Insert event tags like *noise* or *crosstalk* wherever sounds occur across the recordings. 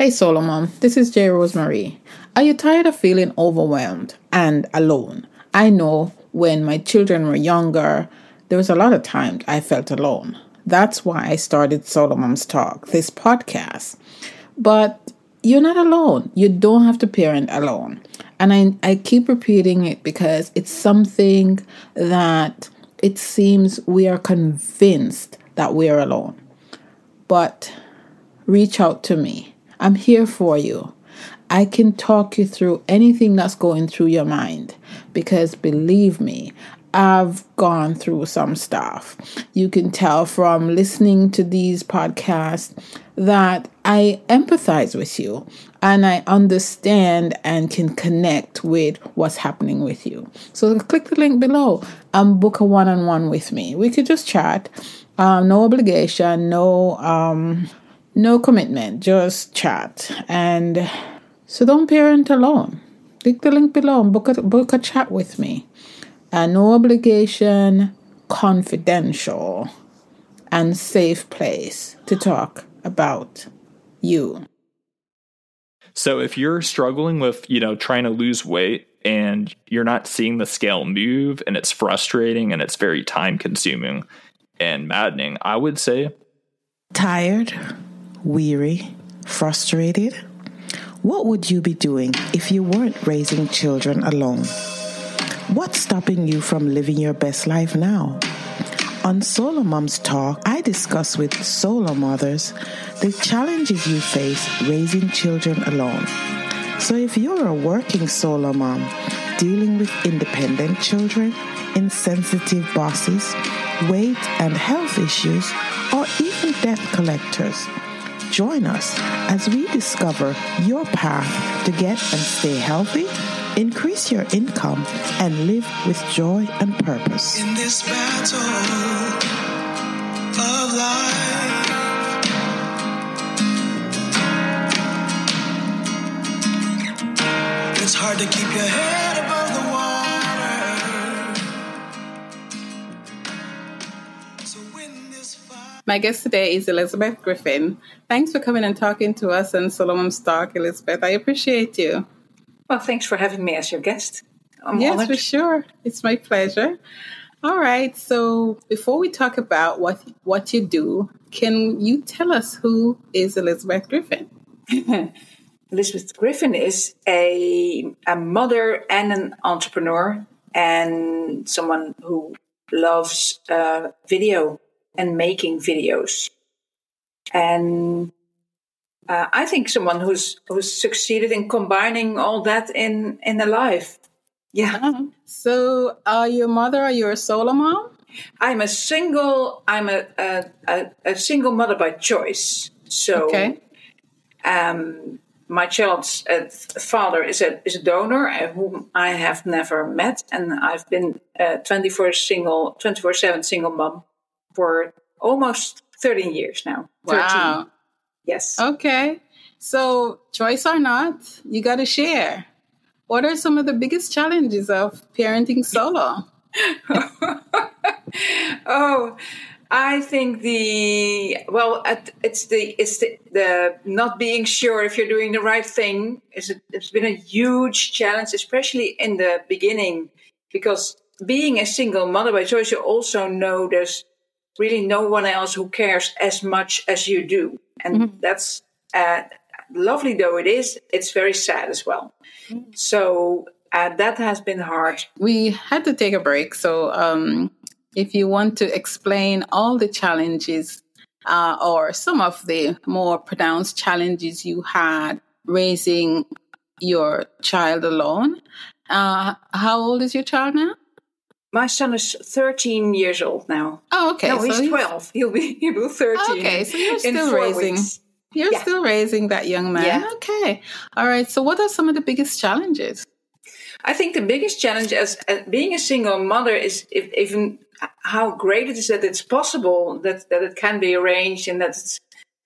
Hey Solomon, this is J. Rosemary. Are you tired of feeling overwhelmed and alone? I know when my children were younger, there was a lot of times I felt alone. That's why I started Solo Moms Talk, this podcast. But you're not alone. You don't have to parent alone. And I, I keep repeating it because it's something that it seems we are convinced that we are alone. But reach out to me. I'm here for you. I can talk you through anything that's going through your mind because believe me, I've gone through some stuff. You can tell from listening to these podcasts that I empathize with you and I understand and can connect with what's happening with you. So click the link below and book a one on one with me. We could just chat. Um, no obligation, no um, no commitment, just chat. And so don't parent alone. Click the link below and book a, book a chat with me a no obligation, confidential, and safe place to talk about you. So if you're struggling with, you know, trying to lose weight and you're not seeing the scale move and it's frustrating and it's very time consuming and maddening, I would say tired, weary, frustrated. What would you be doing if you weren't raising children alone? What's stopping you from living your best life now? On Solo Moms Talk, I discuss with solo mothers the challenges you face raising children alone. So if you're a working solo mom dealing with independent children, insensitive bosses, weight and health issues, or even debt collectors, join us as we discover your path to get and stay healthy Increase your income and live with joy and purpose. In this battle of life, it's hard to keep your head My guest today is Elisabeth Griffioen. Thanks for coming and talking to us on Solo Moms Talk, Elisabeth. I appreciate you. Well, thanks for having me as your guest. I'm yes, honored. for sure. It's my pleasure. All right. So before we talk about what what you do, can you tell us who is Elisabeth Griffioen? *laughs* Elisabeth Griffioen is a a mother and an entrepreneur and someone who loves uh, video and making videos. And uh, I think someone who's who's succeeded in combining all that in in a life. Yeah. Uh-huh. So, are you a mother? Are you a solo mom? I'm a single. I'm a a, a, a single mother by choice. So, okay. Um, my child's uh, father is a is a donor uh, whom I have never met, and I've been twenty four single, twenty four seven single mom for almost thirteen years now. Wow. Yes. Okay. So, choice or not, you got to share. What are some of the biggest challenges of parenting solo? *laughs* oh, I think the well, it's the it's the, the not being sure if you're doing the right thing is it's been a huge challenge, especially in the beginning, because being a single mother by choice, you also know there's really no one else who cares as much as you do. And mm-hmm. that's uh, lovely though it is, it's very sad as well. Mm-hmm. So uh, that has been hard. We had to take a break. So um, if you want to explain all the challenges uh, or some of the more pronounced challenges you had raising your child alone, uh, how old is your child now? My son is 13 years old now. Oh, okay. No, so he's 12. He'll be he'll be 13. Okay, so you're still raising. Weeks. You're yeah. still raising that young man. Yeah. Okay. All right. So, what are some of the biggest challenges? I think the biggest challenge as, as being a single mother is if, even how great it is that it's possible that, that it can be arranged and that it's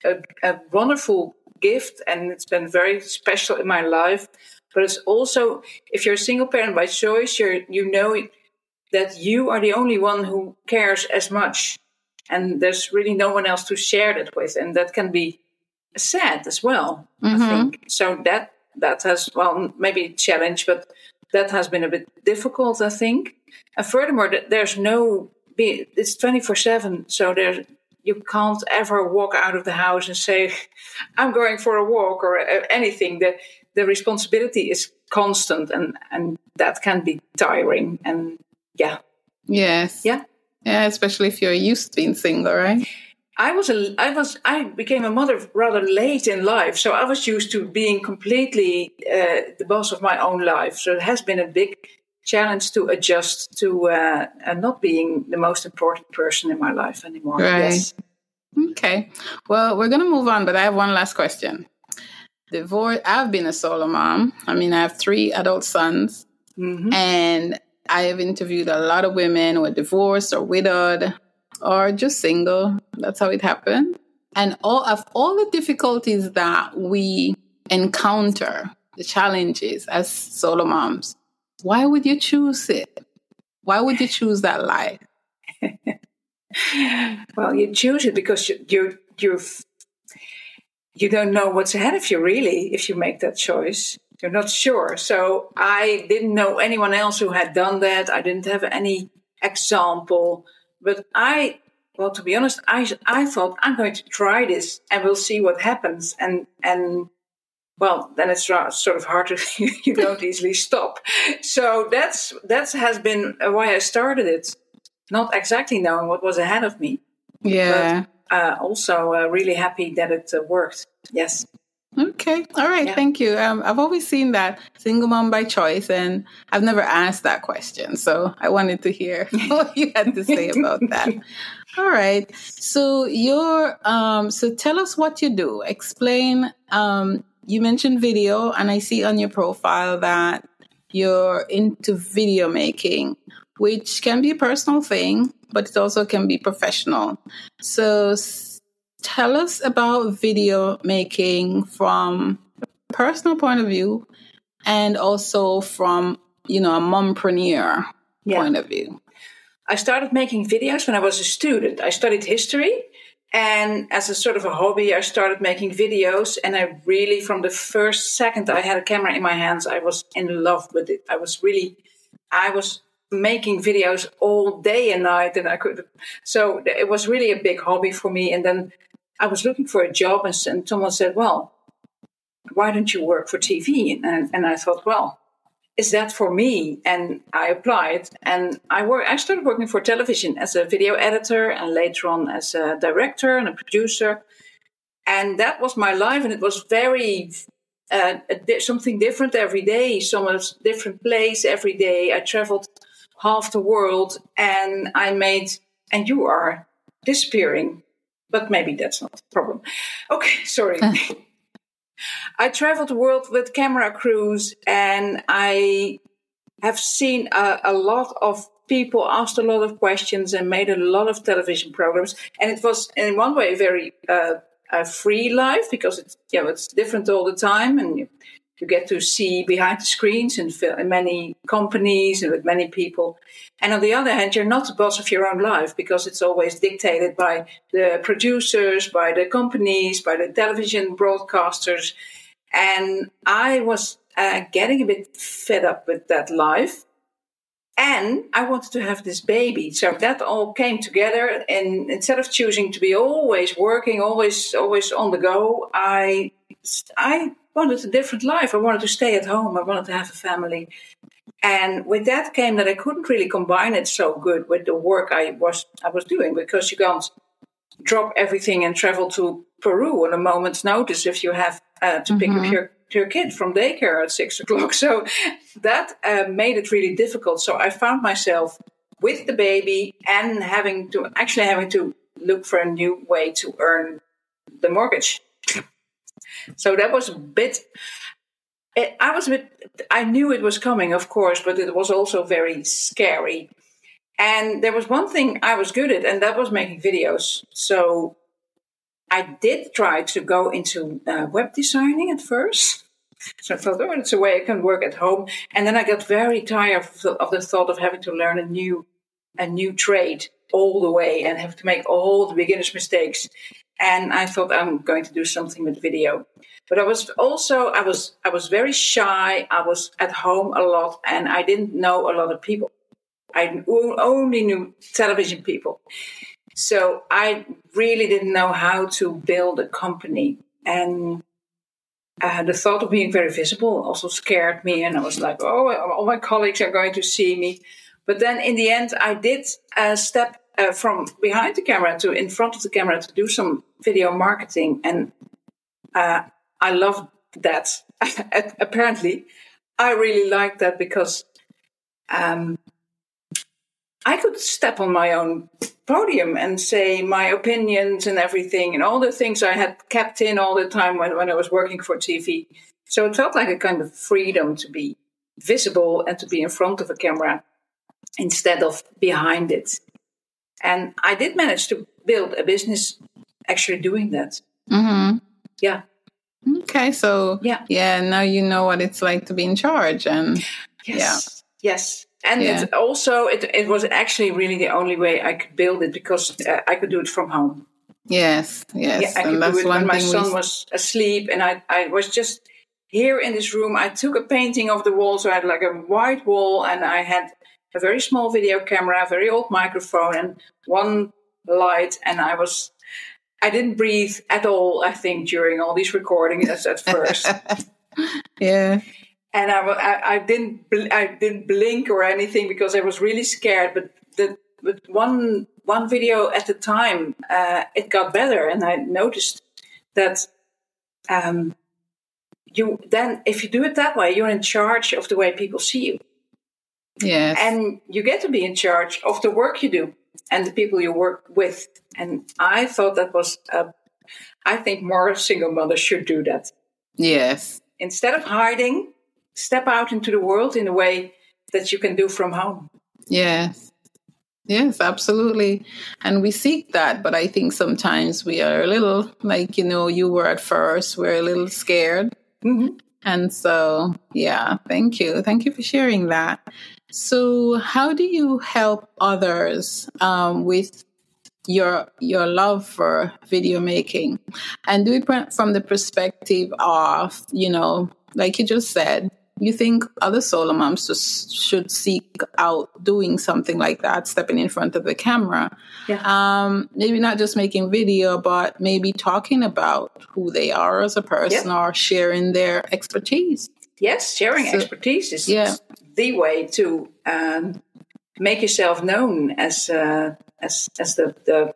a, a wonderful gift and it's been very special in my life. But it's also if you're a single parent by choice, you're you know that you are the only one who cares as much and there's really no one else to share that with and that can be sad as well. I think so. That that has well maybe a challenge, but that has been a bit difficult. I think, and furthermore, th- there's no it's twenty four seven, so there's you can't ever walk out of the house and say, *laughs* "I'm going for a walk" or uh, anything. The the responsibility is constant, and and that can be tiring. And yeah, Yes. yeah. Yeah, especially if you're used to being single, right? I was a, I was I became a mother rather late in life, so I was used to being completely uh, the boss of my own life. So it has been a big challenge to adjust to uh, uh, not being the most important person in my life anymore. Right. Yes. Okay. Well, we're going to move on, but I have one last question. Divorce. I've been a solo mom. I mean, I have three adult sons, Mhm. and I have interviewed a lot of women who are divorced or widowed or just single. That's how it happened. And all of all the difficulties that we encounter, the challenges as solo moms, why would you choose it? Why would you choose that life? *laughs* Well, you choose it because you you you you don't know what's ahead of you really if you make that choice. You're not sure. So I didn't know anyone else who had done that. I didn't have any example, but I well, to be honest, I I thought I'm going to try this and we'll see what happens. And and well, then it's sort of hard to *laughs* you don't easily stop. So that's that has been why I started it not exactly knowing what was ahead of me. Yeah. Uh, also, uh, really happy that it uh, worked. Yes. Okay. All right. Yeah. Thank you. Um, I've always seen that single mom by choice, and I've never asked that question. So I wanted to hear *laughs* what you had to say about that. *laughs* All right. So you're, um, so tell us what you do. Explain, um, you mentioned video, and I see on your profile that you're into video making, which can be a personal thing, but it also can be professional. So tell us about video making from a personal point of view and also from, you know, a mompreneur Yeah. point of view. I started making videos when I was a student. I studied history. And as a sort of a hobby, I started making videos. And I really, from the first second I had a camera in my hands, I was in love with it. I was really, I was making videos all day and night. And I could, so it was really a big hobby for me. And then I was looking for a job, and, and someone said, Well, why don't you work for TV? And, and I thought, Well, is that for me? And I applied, and I work. I started working for television as a video editor, and later on as a director and a producer. And that was my life, and it was very uh, something different every day, some different place every day. I traveled half the world, and I made. And you are disappearing, but maybe that's not the problem. Okay, *laughs* sorry. *laughs* I traveled the world with camera crews and I have seen a, a lot of people asked a lot of questions and made a lot of television programs. And it was in one way very uh, a free life because it's you know it's different all the time and you, get to see behind the screens in, in many companies and with many people. And on the other hand, you're not the boss of your own life because it's always dictated by the producers, by the companies, by the television broadcasters. And I was uh, getting a bit fed up with that life. And I wanted to have this baby. So that all came together. And instead of choosing to be always working, always, always on the go, I, I wanted a different life. I wanted to stay at home. I wanted to have a family. And with that came that I couldn't really combine it so good with the work I was I was doing because you can't drop everything and travel to Peru on a moment's notice if you have uh, to pick up your your kid from daycare at six o'clock. *laughs* So that uh, made it really difficult. So I found myself with the baby and having to actually having to look for a new way to earn the mortgage. So that was a bit. I was a bit. I knew it was coming, of course, but it was also very scary. And there was one thing I was good at, and that was making videos. So I did try to go into uh, web designing at first. So I thought, oh, it's a way I can work at home. And then I got very tired of the, of the thought of having to learn a new, a new trade all the way and have to make all the beginner's mistakes. And I thought I'm going to do something with video. But I was also I was I was very shy. I was at home a lot, and I didn't know a lot of people. I only knew television people, so I really didn't know how to build a company. And uh, the thought of being very visible also scared me, and I was like, "Oh, all my colleagues are going to see me." But then, in the end, I did uh, step uh, from behind the camera to in front of the camera to do some video marketing, and uh, I love that. *laughs* Apparently, I really like that because um, I could step on my own podium and say my opinions and everything, and all the things I had kept in all the time when, when I was working for TV. So it felt like a kind of freedom to be visible and to be in front of a camera instead of behind it. And I did manage to build a business actually doing that. Mm-hmm. Yeah. Okay, so Yeah. yeah, now you know what it's like to be in charge, and Yes. Yes. And Yeah. it also, it, it was actually really the only way I could build it because uh, I could do it from home. yes, yes, yeah, I could and that's do it when my son we. was asleep, and I, I was just here in this room. I took a painting of the wall, so I had like a white wall, and I had a very small video camera, a very old microphone, and one light, and I was. I didn't breathe at all. I think during all these recordings at at first, *laughs* yeah, and I, I, I didn't bl- I didn't blink or anything because I was really scared. But the but one one video at a time, uh, it got better, and I noticed that um, you then if you do it that way, you're in charge of the way people see you, yes, and you get to be in charge of the work you do and the people you work with. And I thought that was, uh, I think more single mothers should do that yes, instead of hiding, step out into the world in a way that you can do from home. yes, yes, absolutely. And we seek that, but I think sometimes we are a little like you know you were at first. We're a little scared. Mm-hmm. And so, yeah, thank you. Thank you for sharing that. So, how do you help others um, with your your love for video making, and do it from the perspective of you know, like you just said, you think other solo moms just should seek out doing something like that, stepping in front of the camera. Yeah. Um, maybe not just making video, but maybe talking about who they are as a person or sharing their expertise. Yes, sharing So- expertise is yeah. The way to um, make yourself known as uh, as as the the.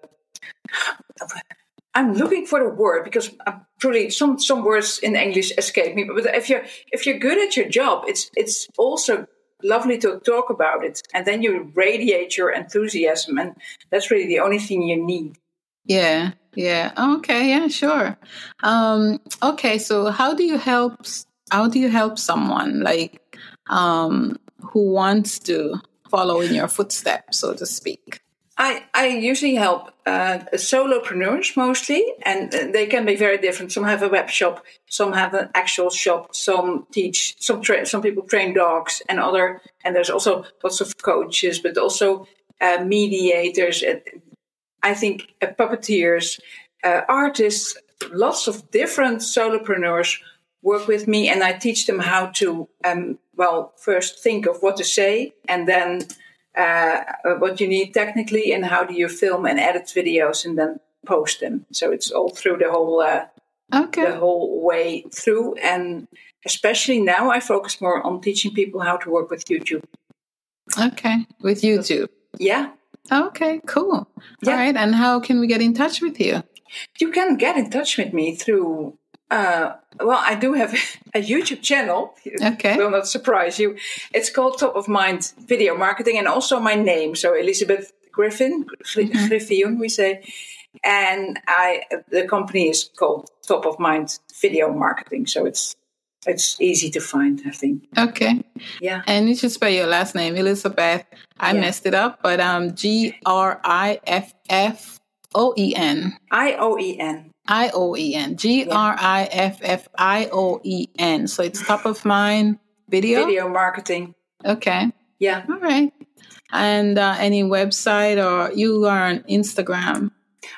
I'm looking for the word because I'm truly some some words in English escape me. But if you're if you're good at your job, it's it's also lovely to talk about it, and then you radiate your enthusiasm, and that's really the only thing you need. Yeah, yeah. Okay, yeah, sure. Um, okay, so how do you help? How do you help someone like um, who wants to follow in your footsteps, so to speak? I, I usually help uh, solopreneurs mostly, and they can be very different. Some have a web shop, some have an actual shop, some teach, some tra- some people train dogs, and other, and there's also lots of coaches, but also uh, mediators. I think uh, puppeteers, uh, artists, lots of different solopreneurs work with me, and I teach them how to, um, well, first think of what to say, and then uh, what you need technically, and how do you film and edit videos, and then post them. So it's all through the whole uh, Okay, the whole way through, and especially now I focus more on teaching people how to work with YouTube. okay, with YouTube. Yeah, Okay, cool. Yeah. All right, and how can we get in touch with you? you can get in touch with me through. Uh, well, I do have *laughs* a YouTube channel. It Okay. will not surprise you. It's called Top of Mind Video Marketing, and also my name. So Elisabeth Griffioen, Gri- Griffioen, we say, and I. The company is called Top of Mind Video Marketing. So it's it's easy to find. I think. Okay, Yeah. and you should spell your last name, Elisabeth. I Yeah. messed it up, but um, G R I F F O E N. I O E N. I O E N. G R I F F I O E N. So it's top of mind video. Video marketing. Okay. Yeah. All right. And uh, any website or you are on Instagram.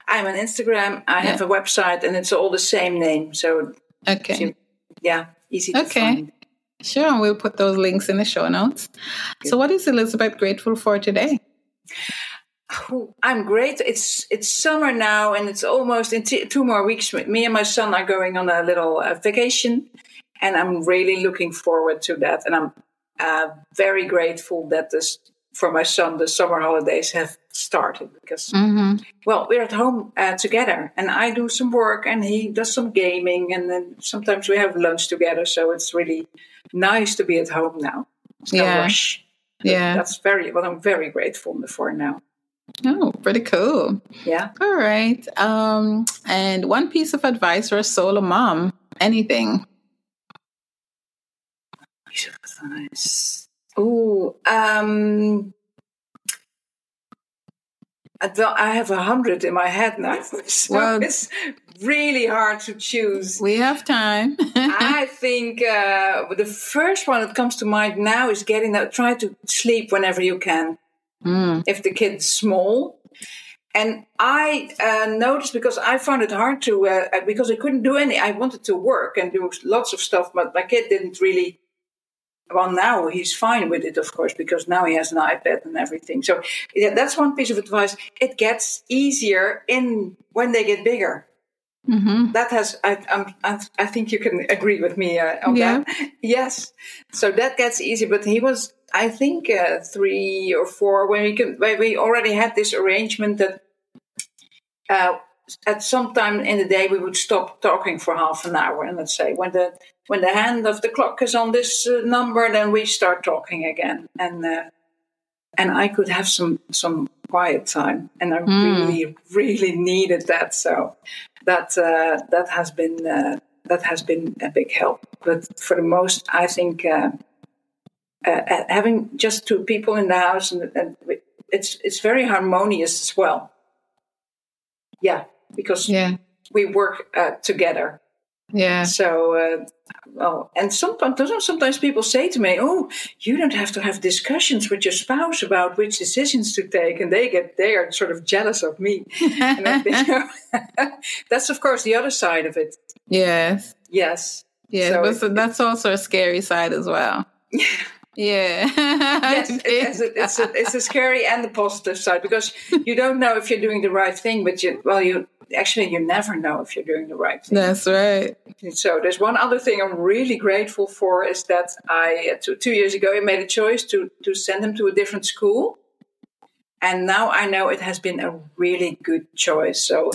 I'm on Instagram. I have a website, and it's all the same name. So Okay. yeah, easy to Okay. find. Sure, and we'll put those links in the show notes. So, what is Elisabeth grateful for today? *laughs* I'm great. It's it's summer now, and it's almost in t- two more weeks. Me and my son are going on a little uh, vacation, and I'm really looking forward to that. And I'm uh, very grateful that this for my son the summer holidays have started because Mm-hmm. well we're at home uh, together, and I do some work, and he does some gaming, and then sometimes we have lunch together. So it's really nice to be at home now. No Yeah. rush. Yeah. That's very what I'm very grateful for now. Oh, pretty cool. Yeah. All right. Um, and one piece of advice for a solo mom, anything. Piece of advice. Ooh, um, I don't- I have a hundred in my head now, *laughs* so Well- it's really hard to choose. We have time. *laughs* I think uh, the first one that comes to mind now is getting out. Try to sleep whenever you can. Mm, if the kid's small. And I uh, noticed because I found it hard to uh, because I couldn't do any. I wanted to work and do lots of stuff, but my kid didn't really. Well, now he's fine with it, of course, because now he has an iPad and everything. So yeah, that's one piece of advice. It gets easier in when they get bigger. hmm That has, I, I'm, I, I think you can agree with me uh, on Yeah. that. *laughs* Yes. So that gets easier. But he was, I think, uh, three or four when we can, when we already had this arrangement that uh, at some time in the day we would stop talking for half an hour, and let's say when the when the hand of the clock is on this uh, number, then we start talking again, and uh, and I could have some some quiet time, and I really really needed that. So that uh, that has been uh, that has been a big help. But for the most, I think uh, uh, having just two people in the house and, and it's it's very harmonious as well. Yeah, because Yeah. we work uh, together. Yeah. So, uh, well, and sometimes sometimes people say to me, "Oh, you don't have to have discussions with your spouse about which decisions to take," and they get they are sort of jealous of me. and I think, *laughs* that's of course the other side of it. Yes. Yes. Yes. So but it- that's also a scary side as well. Yeah. *laughs* *laughs* yes, it- it's, a, it's, a, it's a scary and the positive side because you don't know if you're doing the right thing, but you well, you actually you never know if you're doing the right thing. That's right. So there's one other thing I'm really grateful for is that I two, two years ago I made a choice to to send him to a different school, and now I know it has been a really good choice. So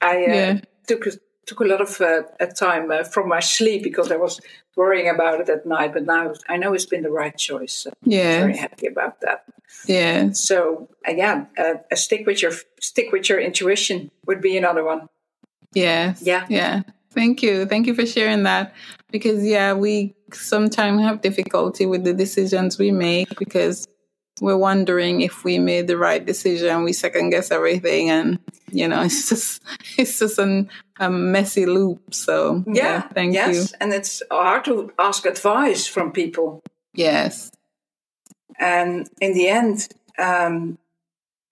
I uh, Yeah. took a, took a lot of uh, uh, time uh, from my sleep because I was worrying about it at night, but now I know it's been the right choice. So I'm very happy about that. Yeah. So uh, yeah, uh, uh, stick with your stick with your intuition would be another one. Yeah. Yeah. Yeah. Thank you. Thank you for sharing that. Because yeah, we sometimes have difficulty with the decisions we make because we're wondering if we made the right decision. We second guess everything and you know, *laughs* it's just it's just an, a messy loop. So yeah, thank yes. you. And it's hard to ask advice from people. Yes. And in the end, um,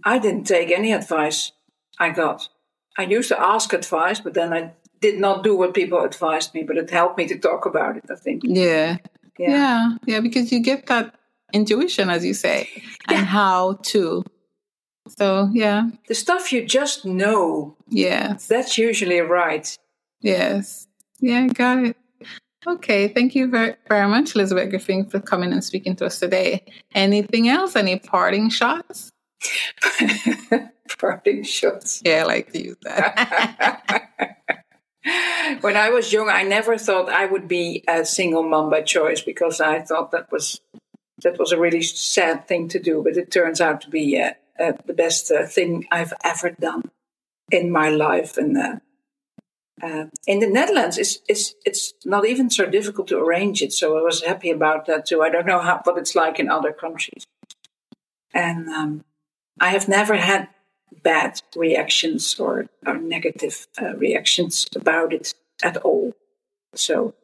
I didn't take any advice I got. I used to ask advice, but then I did not do what people advised me, but it helped me to talk about it, I think. Yeah. Yeah. Yeah. Yeah, because you get that intuition as you say *laughs* and how to. So yeah. The stuff you just know, Yeah. that's usually right. Yes. Yeah, got it. Okay, thank you very, very much, Elisabeth Griffioen, for coming and speaking to us today. Anything else? Any parting shots? *laughs* Parting shots. *laughs* Yeah, I like to use that. when I was young, I never thought I would be a single mom by choice because I thought that was that was a really sad thing to do. But it turns out to be uh, uh, the best uh, thing I've ever done in my life. And uh, uh, in the Netherlands, it's, it's it's not even so difficult to arrange it. So I was happy about that too. I don't know how, what it's like in other countries, and um, I have never had bad reactions or, or negative uh, reactions about it at all. So,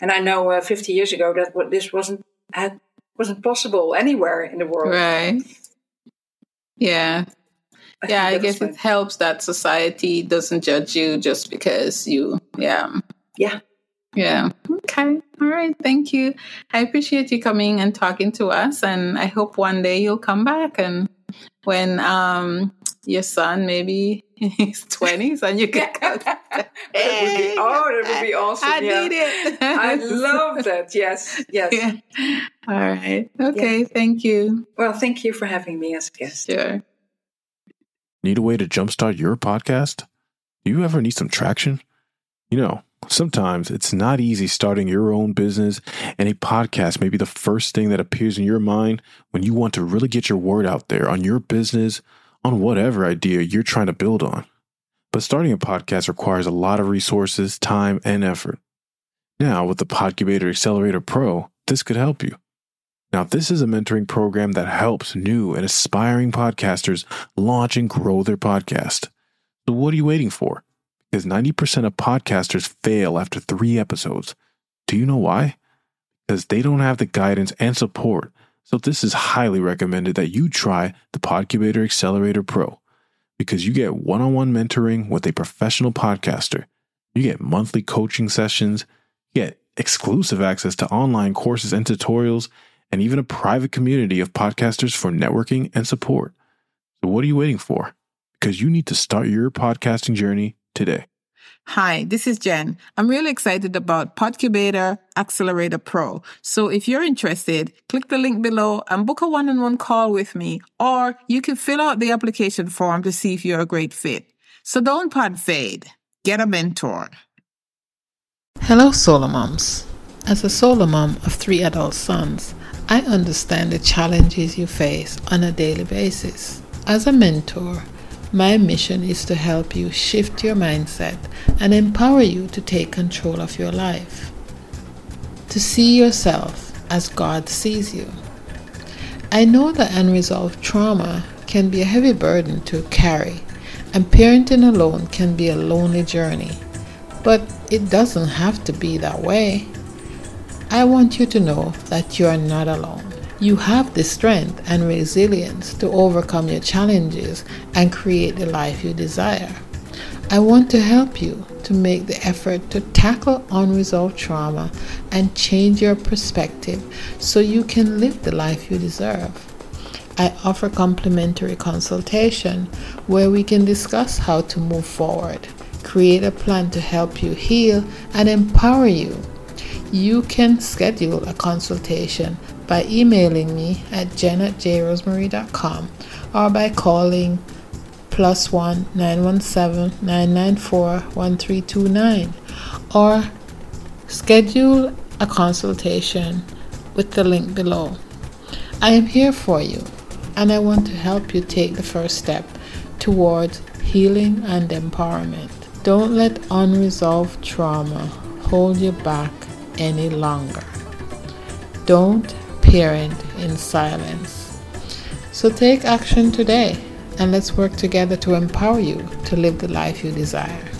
and I know uh, 50 years ago that what this wasn't had, wasn't possible anywhere in the world. right. Yeah. I yeah, I guess it helps that society doesn't judge you just because you, yeah. Yeah. Yeah. Okay. All right. Thank you. I appreciate you coming and talking to us. And I hope one day you'll come back and when um your son maybe in his *laughs* twenties and you can come. That would be, oh, that would be awesome. I yeah. need it. *laughs* I *laughs* love that. Yes. Yes. Yeah. All right. Okay. Thank you. Well, thank you for having me as a guest. Sure. Need a way to jumpstart your podcast? Do you ever need some traction? You know, sometimes it's not easy starting your own business, and a podcast may be the first thing that appears in your mind when you want to really get your word out there on your business, on whatever idea you're trying to build on. But starting a podcast requires a lot of resources, time, and effort. Now, with the Podcubator Accelerator Pro, this could help you. Now, this is a mentoring program that helps new and aspiring podcasters launch and grow their podcast. So, what are you waiting for? Because 90% of podcasters fail after three episodes. Do you know why? Because they don't have the guidance and support. So, this is highly recommended that you try the Podcubator Accelerator Pro because you get one on one mentoring with a professional podcaster. You get monthly coaching sessions, you get exclusive access to online courses and tutorials and even a private community of podcasters for networking and support. So, what are you waiting for? Because you need to start your podcasting journey today. Hi, this is Jen. I'm really excited about Podcubator Accelerator Pro. So if you're interested, click the link below and book a one-on-one call with me, or you can fill out the application form to see if you're a great fit. So don't pod fade. Get a mentor. Hello, solo moms. As a solo mom of three adult sons, I understand the challenges you face on a daily basis. As a mentor, my mission is to help you shift your mindset and empower you to take control of your life. To see yourself as God sees you. I know that unresolved trauma can be a heavy burden to carry, and parenting alone can be a lonely journey. But it doesn't have to be that way. I want you to know that you are not alone. You have the strength and resilience to overcome your challenges and create the life you desire. I want to help you to make the effort to tackle unresolved trauma and change your perspective so you can live the life you deserve. I offer complimentary consultation where we can discuss how to move forward, create a plan to help you heal, and empower you you can schedule a consultation by emailing me at jrosemary.com or by calling plus one nine one seven nine nine four one three two nine or schedule a consultation with the link below. I am here for you and I want to help you take the first step towards healing and empowerment. Don't let unresolved trauma hold you back any longer. Don't parent in silence. So take action today and let's work together to empower you to live the life you desire.